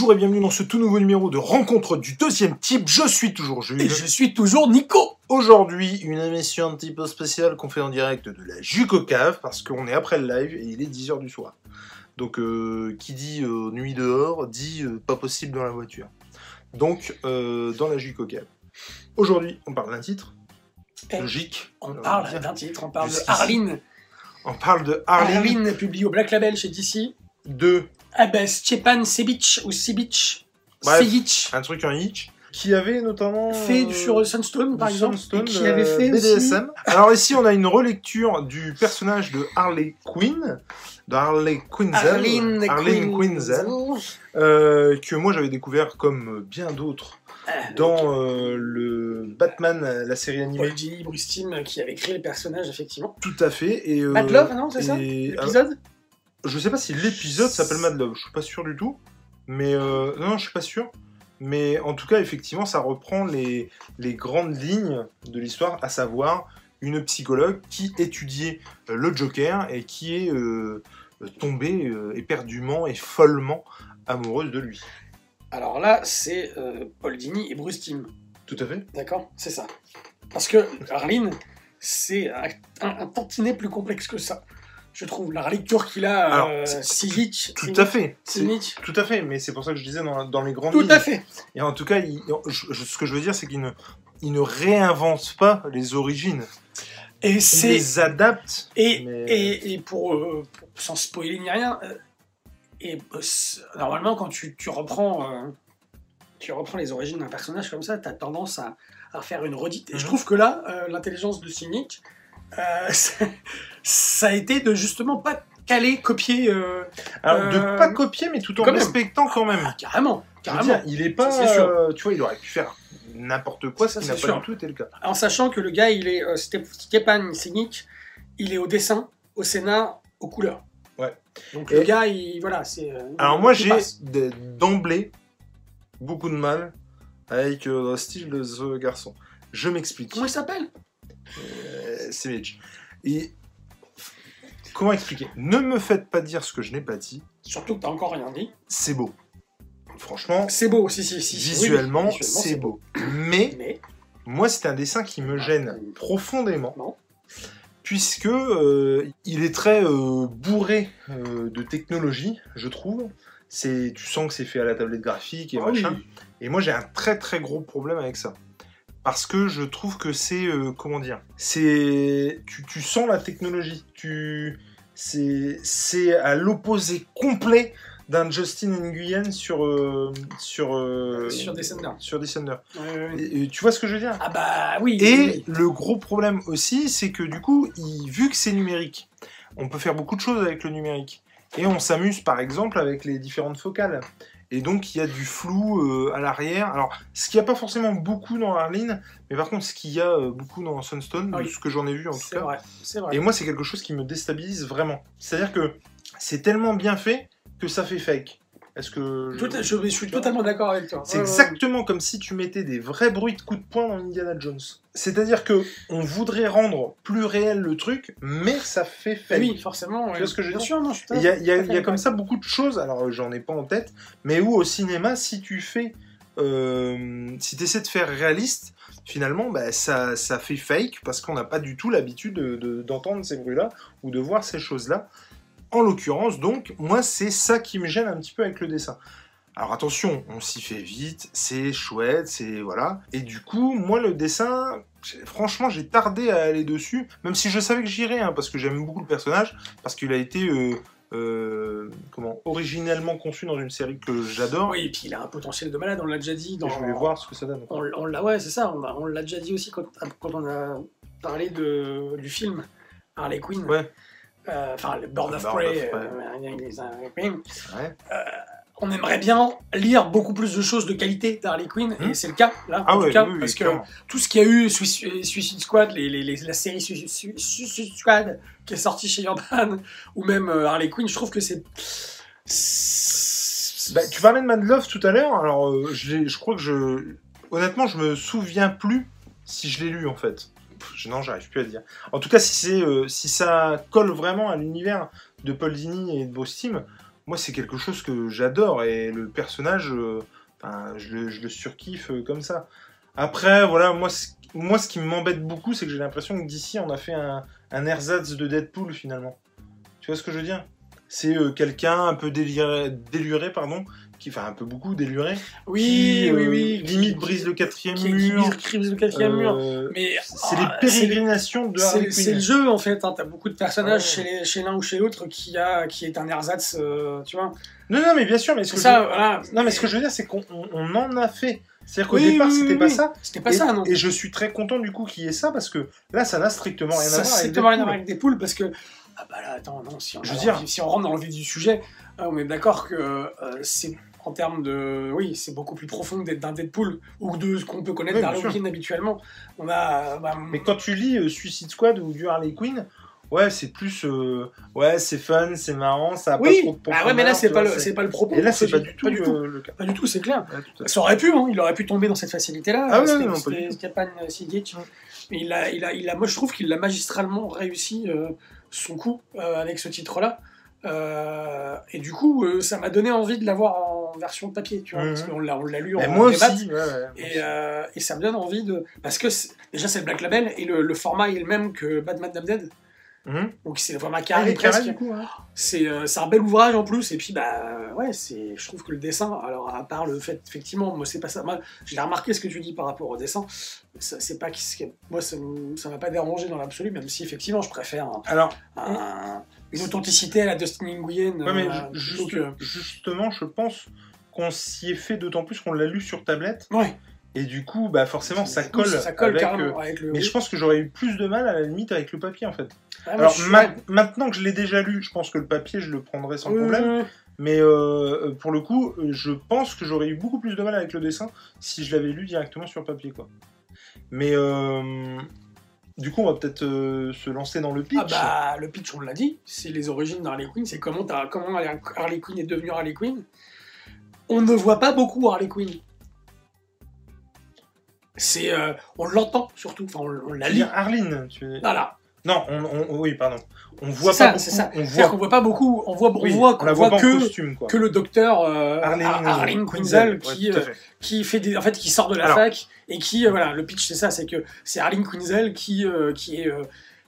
Bonjour et bienvenue dans ce tout nouveau numéro de Rencontre du deuxième type. Je suis toujours Et Jules. je suis toujours Nico. Aujourd'hui, une émission un petit peu spéciale qu'on fait en direct de la Juco Cave parce qu'on est après le live et il est 10h du soir. Donc, euh, qui dit euh, nuit dehors dit euh, pas possible dans la voiture. Donc, dans la Juco Cave. Aujourd'hui, on parle d'un titre. Eh, Logique. On parle d'un titre, on parle de. Arline. On parle de Harley Arline, publié au Black Label chez DC. de Ah ben, Stepan Sebic ou Sebic. Bref. Segic. un truc en hitch qui avait notamment Fait euh, sur Sunstone, par exemple. Sunstone, et qui avait euh, fait aussi... Alors ici, on a une relecture du personnage de Harley Quinn, de Harley Quinzel, Arlene Quinzel, euh, que moi j'avais découvert comme bien d'autres Ah, dans euh, le Batman, la série animée. Bruce Timm, qui avait créé le personnage, effectivement. Tout à fait. Et, euh, Mad Love, non, c'est ça? et- L'épisode Je sais pas si l'épisode s'appelle Mad Love, je suis pas sûr du tout. Mais euh, non, je suis pas sûr. Mais en tout cas, effectivement, ça reprend les, les grandes lignes de l'histoire, à savoir une psychologue qui étudiait euh, le Joker et qui est euh, tombée euh, éperdument et follement amoureuse de lui. Alors là, c'est Paul Dini et Bruce Timm. Tout à fait. D'accord C'est ça. Parce que Arline, c'est un, un, un tantinet plus complexe que ça. Je trouve la relecture qu'il a, Alors, euh, Sigic, Tout à fait. Simic. Tout à fait, mais c'est pour ça que je disais dans, dans les grandes Tout lignes. à fait. Et en tout cas, il- je- je- ce que je veux dire, c'est qu'il ne, il ne réinvente pas les origines. Et Il c'est les adapte. et, mais- et, et pour, euh, pour- sans spoiler ni rien, euh, et euh, normalement quand tu, tu reprends euh, tu reprends les origines d'un personnage comme ça, tu as tendance à, à faire une redite. Et je Mhm. trouve que là, l'intelligence de Simic, euh, ça, ça a été de justement pas caler, copier. euh, Alors, de Euh, pas copier, mais tout en quand même. respectant quand même. ah, carrément, carrément. dire, il est pas. Ça, sûr. euh, tu vois, il aurait pu faire n'importe quoi, Ça, c'est n'a pas du tout été le cas. En sachant que le gars, il est euh, Step- Stepan Simic, il est au dessin, au scénar, aux couleurs. Ouais. Donc Et- le gars, il voilà, c'est. euh, Alors, moi, j'ai d'emblée beaucoup de mal avec euh, le style de ce garçon. Je m'explique. Comment il s'appelle? Mitch. Et. Comment expliquer? Ne me faites pas dire ce que je n'ai pas dit. Surtout que t'as encore rien dit. C'est beau. Franchement, C'est beau, si, si, visuellement, Oui, oui, visuellement, c'est beau. Mais Mais, moi, c'est un dessin qui me gêne Ah, profondément. non. Puisque euh, il est très euh, bourré euh, de technologie, je trouve. C'est, tu sens que c'est fait à la tablette graphique et Ah oui. machin. Et moi, j'ai un très très gros problème avec ça. Parce que je trouve que c'est. euh, comment dire C'est. Tu, tu sens la technologie. Tu. C'est, c'est à l'opposé complet d'un Justin Nguyen sur. euh, sur. euh, Sur Descender. Sur Descender. Et- tu vois ce que je veux dire? Ah bah oui. Et le gros problème aussi, c'est que du coup, il- vu que c'est numérique, on peut faire beaucoup de choses avec le numérique. Et on s'amuse par exemple avec les différentes focales. Et donc il y a du flou euh, à l'arrière. Alors, ce qu'il n'y a pas forcément beaucoup dans Arline, mais par contre ce qu'il y a euh, beaucoup dans Sunstone, Ah de oui. ce que j'en ai vu en tout cas. vrai, c'est vrai. Et moi, c'est quelque chose qui me déstabilise vraiment. C'est-à-dire que c'est tellement bien fait que ça fait fake. Est-ce que... Tout je, je suis totalement d'accord avec toi. C'est Ouais, ouais, exactement comme si tu mettais des vrais bruits de coups de poing dans Indiana Jones. C'est-à-dire que on voudrait rendre plus réel le truc, mais ça fait fake. Oui, forcément. Tu vois ce que je veux dire Il y a, y y comme ça beaucoup de choses, alors j'en ai pas en tête, mais où au cinéma, si tu fais. euh, si tu essaies de faire réaliste, finalement, bah, ça, ça fait fake parce qu'on n'a pas du tout l'habitude de- de- d'entendre ces bruits-là ou de voir ces choses-là. En l'occurrence, donc, moi, c'est ça qui me gêne un petit peu avec le dessin. Alors attention, on s'y fait vite, c'est chouette, c'est voilà. Et du coup, moi le dessin, franchement, j'ai tardé à aller dessus, même si je savais que j'irais, hein, parce que j'aime beaucoup le personnage, parce qu'il a été euh, euh, comment originellement conçu dans une série que j'adore. Oui, et puis il a un potentiel de malade, on l'a déjà dit. Dans... Et je voulais voir ce que ça donne. On, on l'a, ouais, c'est ça, on l'a déjà dit aussi quand, quand on a parlé de, du film Harley Quinn. Ouais. Euh, Enfin, le Bird of Prey. euh, euh, on aimerait bien lire beaucoup plus de choses de qualité d'Harley Quinn, Hmm. et c'est le cas, là, Ah en ouais, tout cas, oui, oui, parce que clairement. tout ce qu'il y a eu, Sui- Suicide Squad, les, les- les- la série Sui- Sui- Suicide Squad qui est sortie chez Urban, ou même euh, Harley Quinn, je trouve que c'est... Bah, tu parlais de Mad Love tout à l'heure, alors euh, je crois que je. Honnêtement, je me souviens plus si je l'ai lu en fait. Non, j'arrive plus à dire. En tout cas, euh, si ça colle vraiment à l'univers de Paul Dini et de Timm, moi, c'est quelque chose que j'adore et le personnage, euh, je, le- surkiffe euh, comme ça. Après, voilà, moi, ce- qui m'embête beaucoup, c'est que j'ai l'impression que d'ici, on a fait un, ersatz de Deadpool finalement. Tu vois ce que je veux dire? C'est quelqu'un un peu déluré, pardon, qui, enfin, un peu beaucoup déluré, Oui, qui, oui, euh, oui. limite brise le quatrième qui, mur. qui brise le quatrième mur. euh, Mais c'est ah, les pérégrinations de Harley C'est c'est le Quinn. jeu en fait, hein. t'as beaucoup de personnages Ouais. chez l'un ou chez l'autre qui, a, qui est un ersatz, euh, tu vois. Non, non, mais bien sûr, mais ce que ça, je... voilà. Non, mais ce que je veux dire, c'est qu'on on- on en a fait. C'est-à-dire qu'au Oui, départ, oui, oui, c'était pas ça. C'était pas et, ça, non. et je suis très content du coup qu'il y ait ça parce que là, ça n'a strictement rien ça à voir strictement rien à voir avec des poules parce que ah bah là attends non si on, Je veux dire- si on rentre dans le vif du sujet on est d'accord que euh, c'est en termes de oui c'est beaucoup plus profond d'être d'un Deadpool ou de ce qu'on peut connaître Oui, habituellement on a euh, bah, Mais quand tu lis euh, Suicide Squad ou du Harley Quinn, ouais, c'est plus. euh, ouais, c'est fun, c'est marrant, ça a oui pas trop de ah ouais mais là c'est pas vois, le c'est pas le propos Et là, c'est pas pas du tout, le cas. pas du tout c'est clair Ouais, tout. Ça aurait pu, hein, il aurait pu tomber dans cette facilité-là. Ah ouais, non, pas du tout. Stepan. Ouais. Mais il a, il a, il a, moi, je trouve qu'il a magistralement réussi euh, son coup avec ce titre-là. Et du coup, ça m'a donné envie de l'avoir en version papier, tu vois, parce qu'on l'a, on l'a lu en moi débat. aussi, ouais, ouais, moi Et, euh, et ça me donne envie de. Parce que c'est- déjà, c'est le Black Label et le, le format est le même que Batman Damned Dead. Mhm. Donc c'est le format Ah, carré carré, presque. du coup. C'est euh, c'est un bel ouvrage en plus, et puis bah ouais, c'est, je trouve que le dessin, alors à part le fait, effectivement, moi c'est pas ça, moi j'ai remarqué ce que tu dis par rapport au dessin, ça, c'est pas moi ça, ça m'a pas dérangé dans l'absolu, même si effectivement je préfère un- Alors, un- une authenticité à la Dustin Nguyen. ouais, mais euh, juste- justement, je pense qu'on s'y est fait d'autant plus qu'on l'a lu sur tablette. Ouais, Et du coup, bah forcément, ça colle. ça colle avec, carrément euh, avec le. Mais je pense que j'aurais eu plus de mal à la limite avec le papier en fait. Ah, Alors je suis- ma- maintenant que je l'ai déjà lu, je pense que le papier je le prendrais sans problème. Mais euh, pour le coup, je pense que j'aurais eu beaucoup plus de mal avec le dessin si je l'avais lu directement sur papier quoi. Mais euh, du coup, on va peut-être euh, se lancer dans le pitch. Ah bah le pitch on l'a dit, c'est les origines d'Harley Quinn, c'est comment, Harley Quinn est devenue Harley Quinn. On ne voit pas beaucoup Harley Quinn. C'est, euh, on l'entend surtout, enfin on, on la Tu veux lit. Arline, tu... Voilà, Non, on, on- oui, pardon. On voit pas beaucoup. c'est ça. On voit, qu'on voit pas beaucoup, on voit, on voit, on la on voit voit pas en que, costume quoi. que le docteur euh, Arlene, Ar- Arlene Quinzel qui, euh, fait. qui fait des, en fait qui sort de la Alors. fac et qui euh, voilà le pitch c'est ça c'est que c'est Arlene Quinzel qui euh, qui est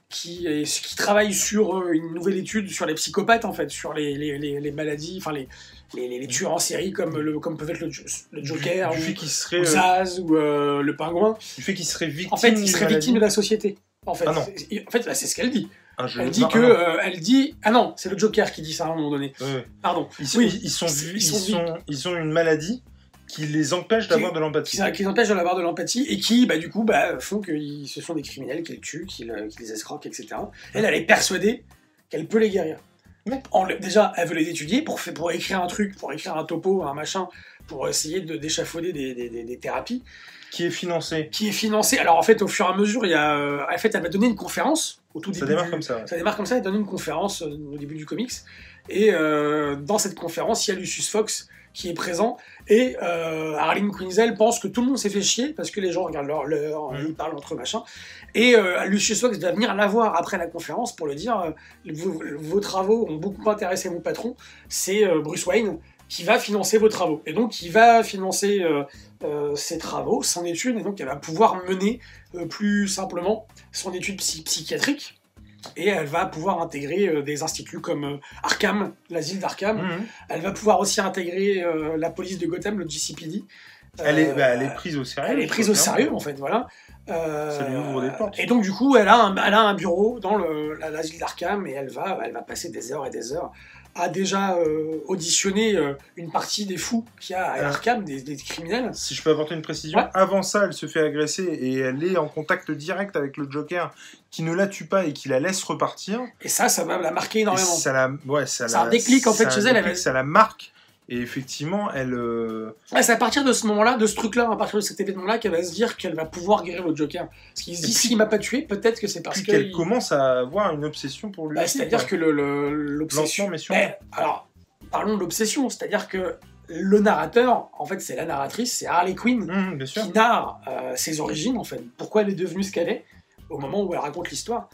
qui, est- qui travaille sur une nouvelle étude sur les psychopathes en fait sur les, les, les, les maladies enfin les, les, tueurs en série comme le comme peuvent être le, Jo- le Joker du, du ou, fait serait, ou Zaz ou le pingouin du fait qu'il serait victime. en fait il d'une serait maladie. victime de la société en fait Ah en fait bah, c'est ce qu'elle dit Ah, elle dit non, que ah non. euh, elle dit ah non c'est le Joker qui dit ça à un moment donné ouais. pardon Ils, sont, Oui, ils, sont, ils- sont sont, ils ont une maladie qui les empêche d'avoir de l'empathie. qui, empêchent de l'avoir de l'empathie et qui, bah, du coup, bah, font que ce sont des criminels qui le tuent, qui, le- qui les escroquent, etc. Elle, elle est persuadée qu'elle peut les guérir. En déjà, elle veut les étudier pour, pour écrire un truc, pour écrire un topo, un machin, pour essayer de d'échafauder des, des- des- des thérapies, Qui est financé. qui est financé. Alors, en fait, au fur et à mesure, il y a, euh, en fait, elle va donner une conférence au tout Ça début. démarre du- comme ça. ouais. ça démarre comme ça, elle donne une conférence euh, au début du comics. Et euh, dans cette conférence, il y a Lucius Fox qui est présent. Et euh, Arlene Quinzel pense que tout le monde s'est fait chier parce que les gens regardent leur l'heure, Mhm. ils parlent entre eux, machin. Et euh, Lucius Fox va venir la voir après la conférence pour lui dire euh, vos, vos travaux ont beaucoup intéressé mon patron, c'est Bruce Wayne qui va financer vos travaux. Et donc, il va financer euh, euh, ses travaux, son étude, et donc elle va pouvoir mener euh, plus simplement son étude psy- psychiatrique. Et elle va pouvoir intégrer des instituts comme Arkham, l'asile d'Arkham. Mhm. Elle va pouvoir aussi intégrer la police de Gotham, le GCPD. Elle, est, bah, elle est prise au sérieux. elle est prise au sérieux, en fait, voilà. Ça lui ouvre des portes. Et donc, du coup, elle a un, elle a un bureau dans le- la- l'asile d'Arkham et elle va, elle va passer des heures et des heures à déjà euh, auditionner euh, une partie des fous qu'il y a à. Arkham, des, des criminels. Si je peux apporter une précision, Ouais. avant ça, elle se fait agresser et elle est en contact direct avec le Joker qui ne la tue pas et qui la laisse repartir. Et ça, ça va la marquer Et énormément. ça la, ouais, ça C'est la- un déclic, en fait, chez elle, elle déclic, Ça la marque. Et effectivement, elle. euh, c'est à partir de ce moment-là, de ce truc-là, à partir de cet événement-là, qu'elle va se dire qu'elle va pouvoir guérir le Joker. Parce qu'il se dit, s'il m'a pas tué, peut-être que c'est parce qu'elle il- commence à avoir une obsession pour lui. Bah, C'est-à-dire que le- le- l'obsession. Mais sûrement. Ben, alors, parlons de l'obsession. C'est-à-dire que le narrateur, en fait, c'est la narratrice, c'est Harley Quinn, sûr. qui narre euh, ses origines, en fait. Pourquoi elle est devenue ce qu'elle est, au moment où elle raconte l'histoire.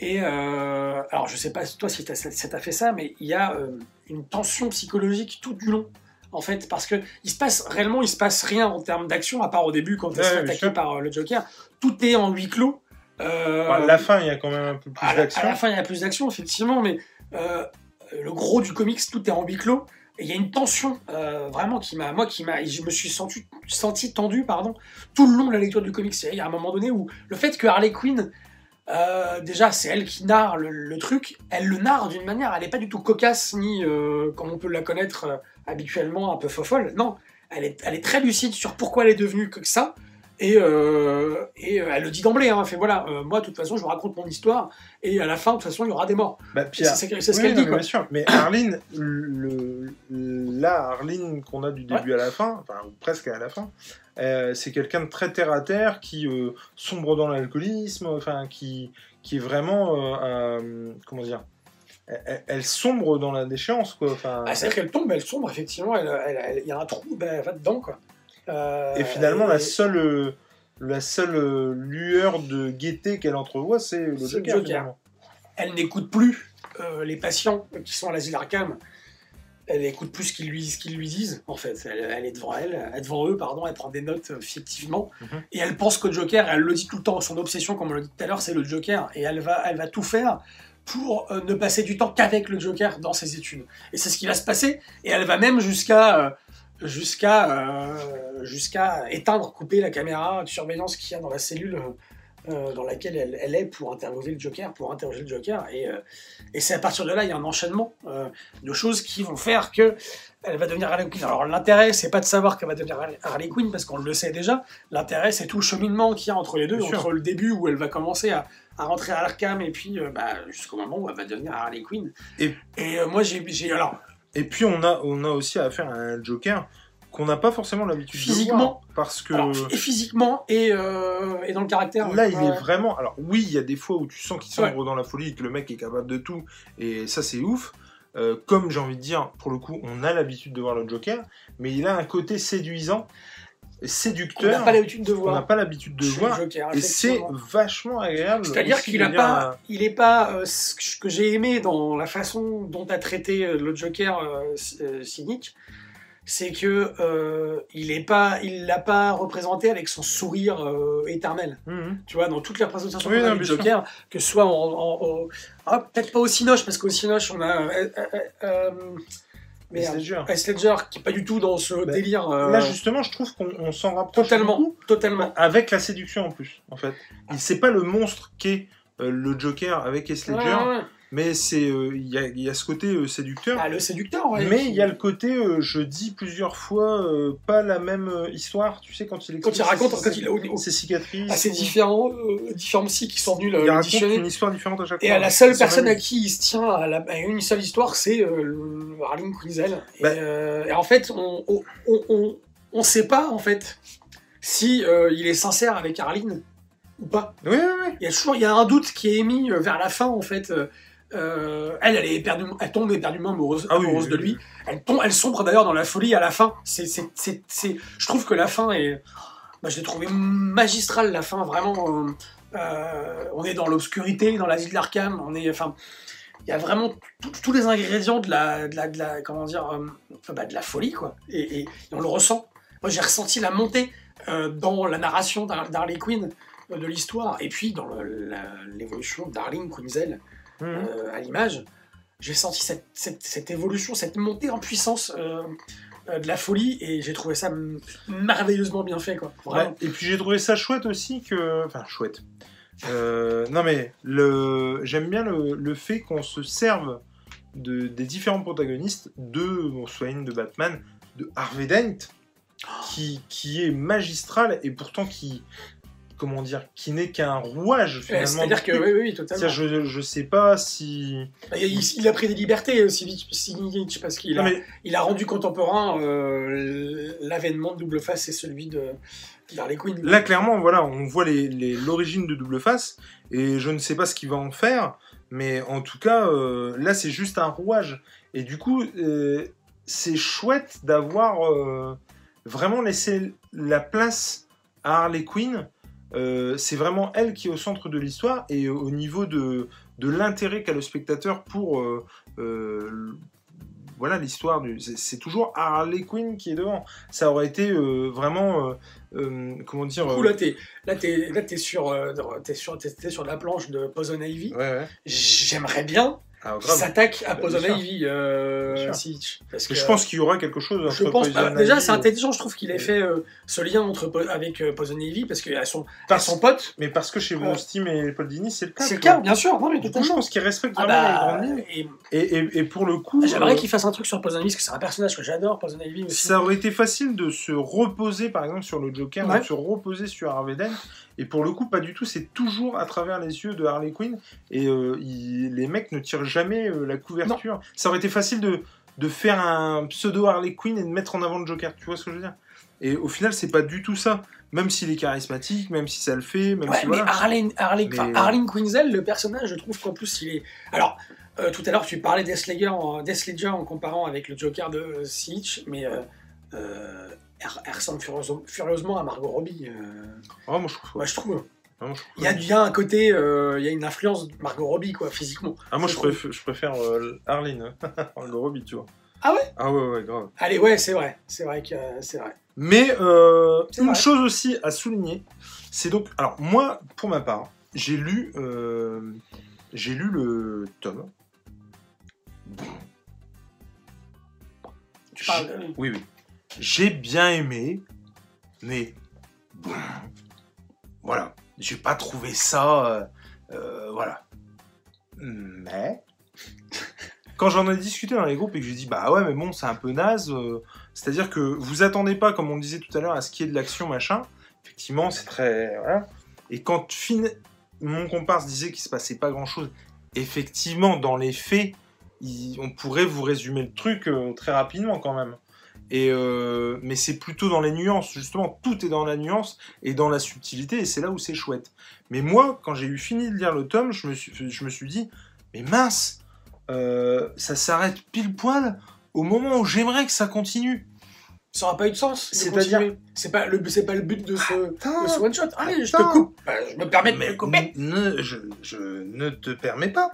Et euh, alors, je sais pas toi si ça t'a fait ça, mais il y a euh, une tension psychologique tout du long. En fait, parce que il se passe réellement, il se passe rien en termes d'action, à part au début quand il Ouais, sûr. par euh, le Joker. Tout est en huis clos. Euh, Bah, la fin, il y a quand même un peu plus à d'action. à la fin, il y a plus d'action, effectivement, mais le gros du comics, tout est en huis clos. Et il y a une tension euh, vraiment qui m'a, moi, qui m'a, je me suis senti, senti tendu, pardon, tout le long de la lecture du comics. Il y a un moment donné où le fait que Harley Quinn, euh, déjà, c'est elle qui narre le, le truc. Elle le narre d'une manière, elle n'est pas du tout cocasse ni euh, comme on peut la connaître euh, habituellement, un peu fofolle. Non, elle est, elle est très lucide sur pourquoi elle est devenue que ça. Et, euh, et euh, elle le dit d'emblée, hein, elle fait voilà, euh, moi de toute façon je vous raconte mon histoire et à la fin de toute façon il y aura des morts. Bah, C'est ce Oui, qu'elle dit mais quoi. Bien sûr, mais Arline, le, la Arline qu'on a du début à la fin, enfin presque à la fin, c'est quelqu'un de très terre à terre qui sombre dans l'alcoolisme, enfin qui, qui est vraiment, comment dire, elle, sombre dans la déchéance quoi. Enfin, Ah, C'est-à-dire qu'elle tombe, elle sombre, effectivement, elle- elle- elle- il y a un trou, ben, elle va dedans quoi. Euh, et finalement et- la seule, euh, la seule euh, lueur de gaieté qu'elle entrevoit, c'est le Joker. Elle n'écoute plus les patients qui sont à l'asile Arkham. Elle écoute plus ce qu'ils lui, ce qu'ils lui disent, en fait. Elle, elle est devant elle, elle est devant eux, pardon, elle prend des notes euh, fictivement. Mhm. Et elle pense qu'au Joker, elle le dit tout le temps, son obsession, comme on l'a dit tout à l'heure, c'est le Joker. Et elle va, elle va tout faire pour euh, ne passer du temps qu'avec le Joker dans ses études. Et c'est ce qui va se passer. Et elle va même jusqu'à euh, jusqu'à euh, jusqu'à éteindre, couper la caméra de surveillance qu'il y a dans la cellule euh, dans laquelle elle, elle est pour interroger le Joker, pour interroger le Joker. Et, euh, et c'est à partir de là, il y a un enchaînement de choses qui vont faire que elle va devenir Harley Quinn. Alors l'intérêt, c'est pas de savoir qu'elle va devenir Harley- Quinn parce qu'on le sait déjà. L'intérêt, c'est tout le cheminement qu'il y a entre les deux, Bien sûr. entre le début où elle va commencer à, à rentrer à Arkham et puis bah, jusqu'au moment où elle va devenir Harley Quinn. Et- Et moi, j'ai, j'ai alors Et puis on a, on a aussi affaire à un Joker qu'on n'a pas forcément l'habitude de Physiquement. voir. Parce que alors, et physiquement et, euh, et dans le caractère. là, il est vraiment. Alors oui, il y a des fois où tu sens qu'il sombre dans la folie et que le mec est capable de tout. Et ça, c'est ouf. Euh, comme j'ai envie de dire, pour le coup, on a l'habitude de voir le Joker, mais il a un côté séduisant, On séducteur, n'a pas l'habitude de voir. n'a pas l'habitude de chez voir. Joker, Et c'est vachement agréable. C'est-à-dire qu'il lire pas, il est pas euh, ce que- j'ai aimé dans la façon dont a traité euh, le Joker euh, euh, cynique, c'est que euh, il est pas, il l'a pas représenté avec son sourire euh, éternel. Mhm. Tu vois, dans toutes les représentations Oui, qu'on a non, du. Joker, que ce soit en, en- en- ah, peut-être pas au Cinoche parce qu'au Cinoche on a euh, euh, euh, Mais. Heath Ledger qui est pas du tout dans ce Bah, délire. euh, Là, justement, je trouve qu'on on s'en rapproche totalement, beaucoup. totalement. avec la séduction en plus, en fait. Il c'est pas le monstre qu'est euh, le Joker avec Heath Ledger, Ouais, ouais, ouais. Mais c'est euh, il y, a, y a ce côté euh, séducteur. Ah, le séducteur, ouais, mais il y a le côté, euh, je dis plusieurs fois, pas la même histoire, tu sais, quand il quand il raconte, ses, quand il au- ses cicatrices. à ces ou- différents, différents psys qui sont venus le, il raconte une histoire différente à chaque Et fois. à la seule C'est personne à qui il se tient à, la- à une seule histoire, c'est Harleen Quinzel. Et, Bah. et en fait, on on, on, on, on sait pas en fait si il est sincère avec Harleen ou pas. Oui, oui, oui. Il y a toujours il y a un doute qui est émis vers la fin en fait. Euh, elle, elle, est éperdument- elle tombe éperdument amoureuse, Ah oui, amoureuse oui, de lui. oui. Elle, tombe, elle sombre d'ailleurs dans la folie à la fin. C'est, c'est, c'est, c'est- je trouve que la fin est. Bah, je l'ai trouvé magistrale, la fin, vraiment. euh, euh, on est dans l'obscurité, dans l'asile d'Arkham. On est. Enfin. Il y a vraiment tous les ingrédients de la, de la, de la- comment dire, bah, de la folie, quoi. Et, et- et on le ressent. Moi, j'ai ressenti la montée dans la narration d'Har- d'Harley Quinn, de l'histoire, et puis dans le- la- l'évolution d'Arlene Quinzel Euh, à l'image, j'ai senti cette, cette, cette évolution, cette montée en puissance euh, euh, de la folie, et j'ai trouvé ça merveilleusement bien fait, quoi. Vraiment. Ouais, et puis j'ai trouvé ça chouette aussi que. Enfin, chouette. Euh, non, mais le... j'aime bien le, le fait qu'on se serve de, des différents protagonistes de Bruce Wayne, de Batman, de Harvey Dent, qui, qui est magistral et pourtant qui. Comment dire Qui n'est qu'un rouage Euh, finalement. C'est-à-dire que, oui, oui, totalement. Je, je sais pas si. Il, il- a pris des libertés aussi, Sinich, parce qu'il a, mais il a rendu contemporain euh, l'avènement de Double Face et celui de d'Harley Quinn. Là, clairement, voilà, on voit les- les- l'origine de Double Face, et je ne sais pas ce qu'il va en faire, mais en tout cas, euh, là, c'est juste un rouage. Et du coup, euh, c'est chouette d'avoir euh, vraiment laissé la place à Harley Quinn. Euh, c'est vraiment elle qui est au centre de l'histoire, et au niveau de, de l'intérêt qu'a le spectateur pour euh, euh, voilà l'histoire du. c'est- toujours Harley Quinn qui est devant. Ça aurait été euh, vraiment euh, euh, comment dire. Coup, euh, là, t'es là, t'es là, t'es sur, euh, t'es sur, sur la planche de Poison Ivy. Ouais ouais. J'aimerais bien Qu'il grave. s'attaque à Bah, Poison sûr. Ivy, euh. Parce que, je pense qu'il y aura quelque chose. je pense bah, déjà c'est intelligent je trouve qu'il ait fait euh, ce lien entre avec euh, Poison Ivy parce qu'elles sont, elles Parce- sont potes Mais parce que chez. Von Steam et Paul Dini, c'est le cas. c'est le cas bien sûr non mais Du coup, je pense qu'ils respectent ah vraiment les bah, grandes lignes. et- Et, et, et pour le coup, j'aimerais euh, qu'il fasse un truc sur Poison Ivy parce que c'est un personnage que j'adore Poison Ivy aussi ça aurait été facile de se reposer, par exemple, sur le Joker, ou Ouais. de se reposer sur Harvey Dent. Et pour le coup, pas du tout. C'est toujours à travers les yeux de Harley Quinn. Et euh, il- les mecs ne tirent jamais euh, la couverture. Ça aurait été facile de, de faire un pseudo Harley Quinn et de mettre en avant le Joker. Tu vois ce que je veux dire? Et au final, c'est pas du tout ça. Même s'il est charismatique, même si ça le fait, même Ouais, si mais voilà. Harley, Harley, Mais- Harleen Quinzel, le personnage, je trouve qu'en plus, il est. Alors, euh, tout à l'heure, tu parlais Death Ledger, en, Death Ledger en comparant avec le Joker de euh, Siege, mais euh, euh, elle, elle ressemble furieusement, furieusement à Margot Robbie. Oh, moi, je trouve. moi, je trouve. Ah, moi, je trouve- Il y a, y a un côté, euh, il y a une influence de Margot Robbie, quoi, physiquement. Ah, moi, je préfère, je préfère euh, Arline, le Robbie, tu vois. Ah ouais? Ah ouais, ouais, grave. Allez, ouais, c'est vrai, c'est vrai que euh, c'est vrai. Mais euh, une vrai. chose aussi à souligner, c'est donc, alors moi, pour ma part, j'ai lu, j'ai lu le tome. Tu parles. Oui, oui. J'ai bien aimé, mais voilà, j'ai pas trouvé ça, euh, euh, voilà. Mais quand j'en ai discuté dans les groupes et que j'ai dit bah ouais mais bon c'est un peu naze, euh, c'est-à-dire que vous attendez pas comme on disait tout à l'heure à ce qui est de l'action machin. Effectivement c'est très voilà. Et quand fin... mon comparse disait qu'il se passait pas grand-chose, effectivement dans les faits on pourrait vous résumer le truc très rapidement quand même. Et euh, mais c'est plutôt dans les nuances, justement, tout est dans la nuance et dans la subtilité, et c'est là où c'est chouette. Mais moi, quand j'ai eu fini de lire le tome, je me suis, je me suis dit, mais mince, euh, ça s'arrête pile poil au moment où j'aimerais que ça continue. Ça n'aura pas eu de sens. C'est-à-dire-. C'est pas, le, c'est pas le but de ce, Attends, de ce one-shot. Allez, je te Attends. coupe. Bah, je me permets de mais te couper. ne- je, je ne te permets pas.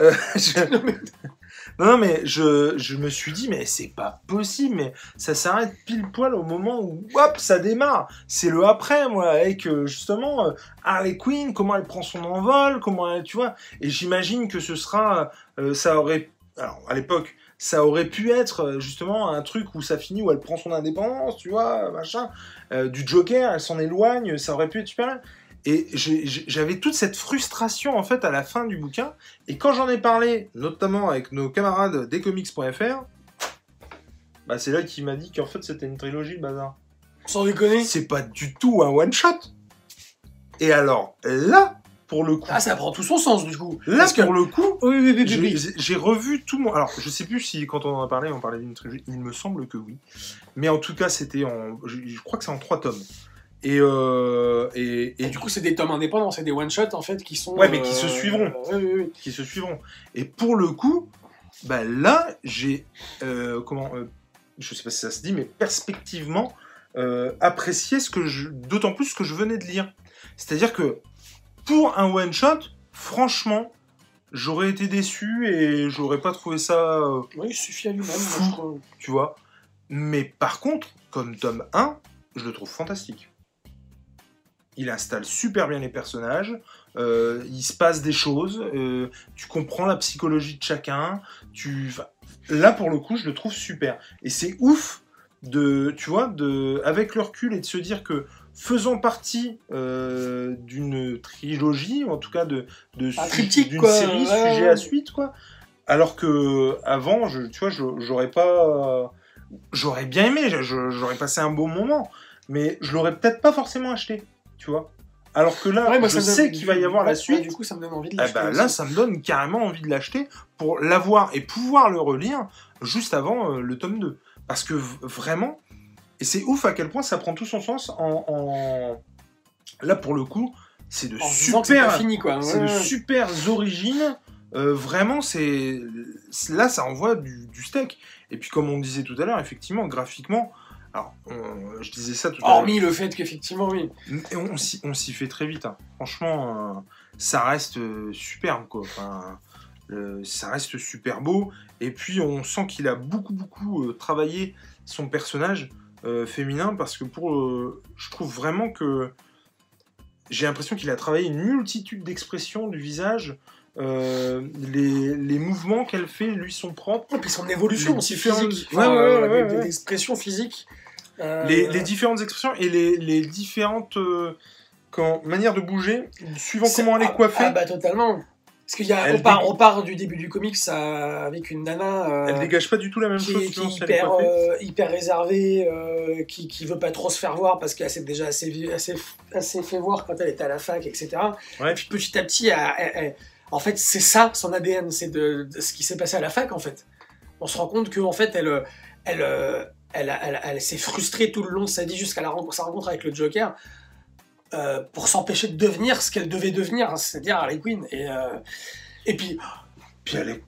Euh, je- non, mais je, je me suis dit, mais c'est pas possible, mais ça s'arrête pile poil au moment où, hop, ça démarre. C'est le après, moi, avec euh, justement euh, Harley Quinn, comment elle prend son envol, comment elle, tu vois. Et j'imagine que ce sera, euh, ça aurait, alors à l'époque, ça aurait pu être euh, justement un truc où ça finit, où elle prend son indépendance, tu vois, machin. Euh, du Joker, elle s'en éloigne, ça aurait pu être super. Et j'avais toute cette frustration en fait à la fin du bouquin. Et quand j'en ai parlé, notamment avec nos camarades descomics.fr, bah c'est là qu'il m'a dit qu'en fait c'était une trilogie le bazar. Sans déconner. C'est pas du tout un one shot. Et alors là, pour le coup, Ah, ça prend tout son sens, du coup. là parce que- pour le coup, Oui, oui, oui, j'ai revu tout mon. Alors, je sais plus si quand on en a parlé, on parlait d'une trilogie. Il me semble que oui. Mais en tout cas, c'était en. Je, je crois que c'est en trois tomes. Et, euh, et, Et du coup, c'est des tomes indépendants, c'est des one-shots en fait qui sont. Ouais, mais qui se suivront. Oui, oui, oui. qui se suivront. Et pour le coup, bah là, j'ai. euh, comment. euh, je sais pas si ça se dit, mais perspectivement, euh, apprécié ce que je. D'autant plus ce que je venais de lire. C'est-à-dire que pour un one-shot, franchement. J'aurais été déçu et j'aurais pas trouvé ça euh, Oui, il suffit à lui-même. tu vois. Mais par contre, comme tome 1, je le trouve fantastique. Il installe super bien les personnages, euh, il se passe des choses, euh, tu comprends la psychologie de chacun, tu... là pour le coup je le trouve super. Et c'est ouf de, tu vois, de, avec le recul et de se dire que faisant partie euh, d'une trilogie, ou en tout cas de, de triptyque, d'une quoi, série ouais, sujet ouais. à suite, quoi. Alors que avant, je, tu vois, j'aurais pas, j'aurais bien aimé, j'aurais passé un beau moment, mais je l'aurais peut-être pas forcément acheté, tu vois. Alors que là, Ouais, moi, je sais donne- qu'il va y avoir ouais, la suite. ouais, du coup, ça me donne envie de Eh ben, là, ça me donne carrément envie de l'acheter pour l'avoir et pouvoir le relire juste avant euh, le tome 2. Parce que vraiment, et c'est ouf à quel point ça prend tout son sens en. en- Là, pour le coup, c'est de En que c'est super. fini, quoi. C'est de super origines. Euh, vraiment, c'est là, ça envoie du, du steak. Et puis, comme on disait tout à l'heure, effectivement, graphiquement, alors, on- je disais ça tout à l'heure. Hormis le fait qu'effectivement, oui. Et on, on s'y- fait très vite. hein. Franchement, euh, ça reste euh, superbe, quoi. Enfin, ça reste super beau. Et puis, on sent qu'il a beaucoup, beaucoup euh, travaillé son personnage euh, féminin parce que pour, euh, je trouve vraiment que j'ai l'impression qu'il a travaillé une multitude d'expressions du visage. Euh, les, les mouvements qu'elle fait lui sont propres. Et puis son évolution aussi physique, Ouais, euh, ouais. des expressions physiques. Euh, les, les différentes expressions et les, les différentes euh, quand, manières de bouger, suivant comment elle est ah- coiffée. Ah, bah totalement. Parce qu'il y a, Elle on part, dég- on part du début du comics euh, avec une nana euh, elle dégage pas du tout la même qui, chose qui est hyper, euh, réservée, euh, qui, qui veut pas trop se faire voir parce qu'elle s'est déjà assez, assez, assez fait voir quand elle était à la fac, etc. Ouais. Et puis petit à petit, elle- elle- elle- en fait, c'est ça son ADN, c'est de, de ce qui s'est passé à la fac en fait. On se rend compte que en fait, elle, elle, elle, elle, elle s'est frustrée tout le long de sa vie jusqu'à sa rencontre avec le Joker. euh, pour s'empêcher de devenir ce qu'elle devait devenir, hein, c'est-à-dire Harley Quinn. Et, euh, et puis, Puis elle est.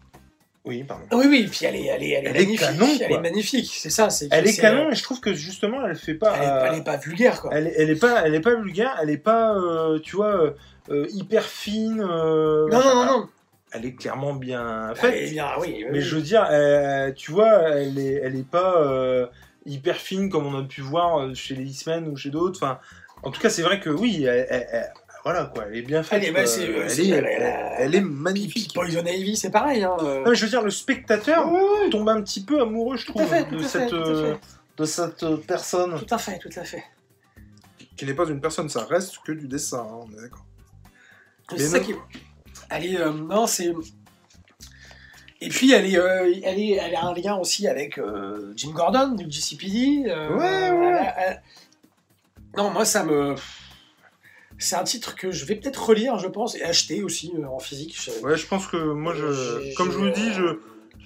Oui, pardon. oui, oui, puis elle est, elle est, elle est Elle est magnifique. canon, elle est magnifique, c'est ça. Elle est canon et je trouve que justement elle fait pas. Elle est, euh, elle est pas vulgaire, quoi. elle elle est pas, elle est pas vulgaire, elle est pas, euh, tu vois, euh, euh, hyper fine. euh, Non, non, non, non. Elle est clairement bien Elle faite. est bien, oui. oui, Mais oui. je veux dire, euh, tu vois, elle est, elle est pas euh, hyper fine comme on a pu voir euh, chez les X-Men ou chez d'autres. Enfin, en tout cas, c'est vrai que oui, elle, elle- elle- voilà quoi, elle est bien faite. Elle est- bah, elle, est, elle- elle, elle- elle magnifique. Poison Ivy, c'est pareil. Hein. euh. Non, mais je veux dire, le spectateur tombe un petit peu amoureux, je Tout trouve, fait, de, cette, fait. de cette personne Tout à fait, tout à fait. qui n'est pas une personne, ça reste que du dessin, hein, on est d'accord. C'est ça qui. Elle est. euh, non, c'est. Et puis, elle, est, euh, elle, est, elle a un lien aussi avec euh, Jim Gordon du GCPD. Ouais, ouais. elle- Non, moi, ça me. C'est un titre que je vais peut-être relire, je pense, et acheter aussi en physique. Je- Ouais, je pense que moi, je, comme je vous le dis, je,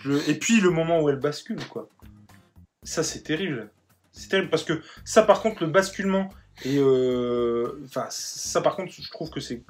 je- et puis le moment où elle bascule, quoi. Ça, c'est terrible. C'est terrible parce que ça, par contre, le basculement et euh, enfin, ça, par contre, je trouve que c'est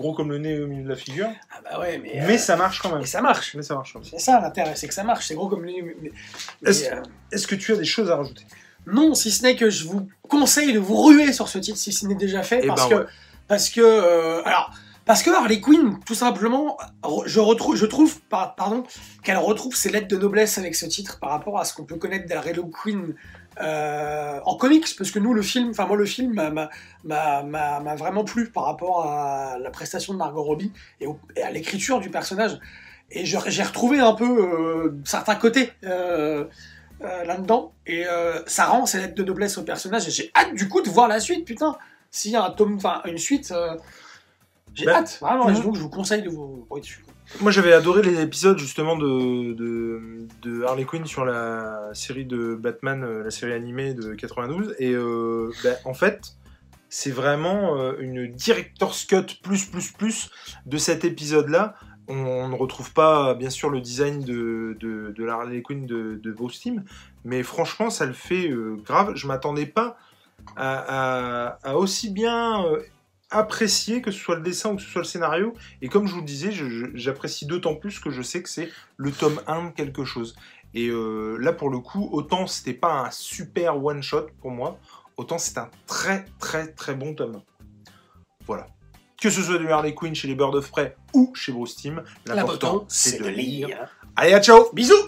gros comme le nez au milieu de la figure, Ah bah ouais, mais. mais euh, ça marche quand même. Et ça marche. Mais ça marche. C'est ça l'intérêt, c'est que ça marche. C'est gros comme Est-ce- mais, euh, Est-ce que tu as des choses à rajouter? Non, si ce n'est que je vous conseille de vous ruer sur ce titre si ce n'est déjà fait, Eh parce, ben que, ouais. parce que, euh, alors, parce que Harley Quinn, tout simplement, je retrouve, je trouve, par- pardon, qu'elle retrouve ses lettres de noblesse avec ce titre par rapport à ce qu'on peut connaître d'Harley Quinn euh, en comics, parce que nous, le film, enfin moi, le film m'a- vraiment plu par rapport à la prestation de Margot Robbie et, au- et à l'écriture du personnage. Et j'ai retrouvé un peu euh, certains côtés. euh, là-dedans et ça rend ces lettres de noblesse au personnage et j'ai hâte du coup de voir la suite putain s'il y a un tome enfin une suite j'ai Bah, hâte vraiment et mhm. donc je vous conseille de vous Moi, j'avais adoré les épisodes justement de, Harley Quinn sur la série de Batman, euh, la série animée de 92. Et euh, bah, en fait, c'est vraiment euh, une director's cut plus plus plus de cet épisode-là. On ne retrouve pas, bien sûr, le design de, de, de la Harley Quinn de, de Bruce mais franchement, ça le fait grave. Je m'attendais pas à aussi bien apprécier que ce soit le dessin ou que ce soit le scénario. Et comme je vous le disais, j'apprécie d'autant plus que je sais que c'est le tome 1 de quelque chose. Et euh, là, pour le coup, autant c'était pas un super one-shot pour moi, autant c'est un très très très bon tome 1. Voilà. Que ce soit du Harley Quinn chez les Birds of Prey ou chez Bruce Timm, l'important c'est de lire. Allez, à ciao bisous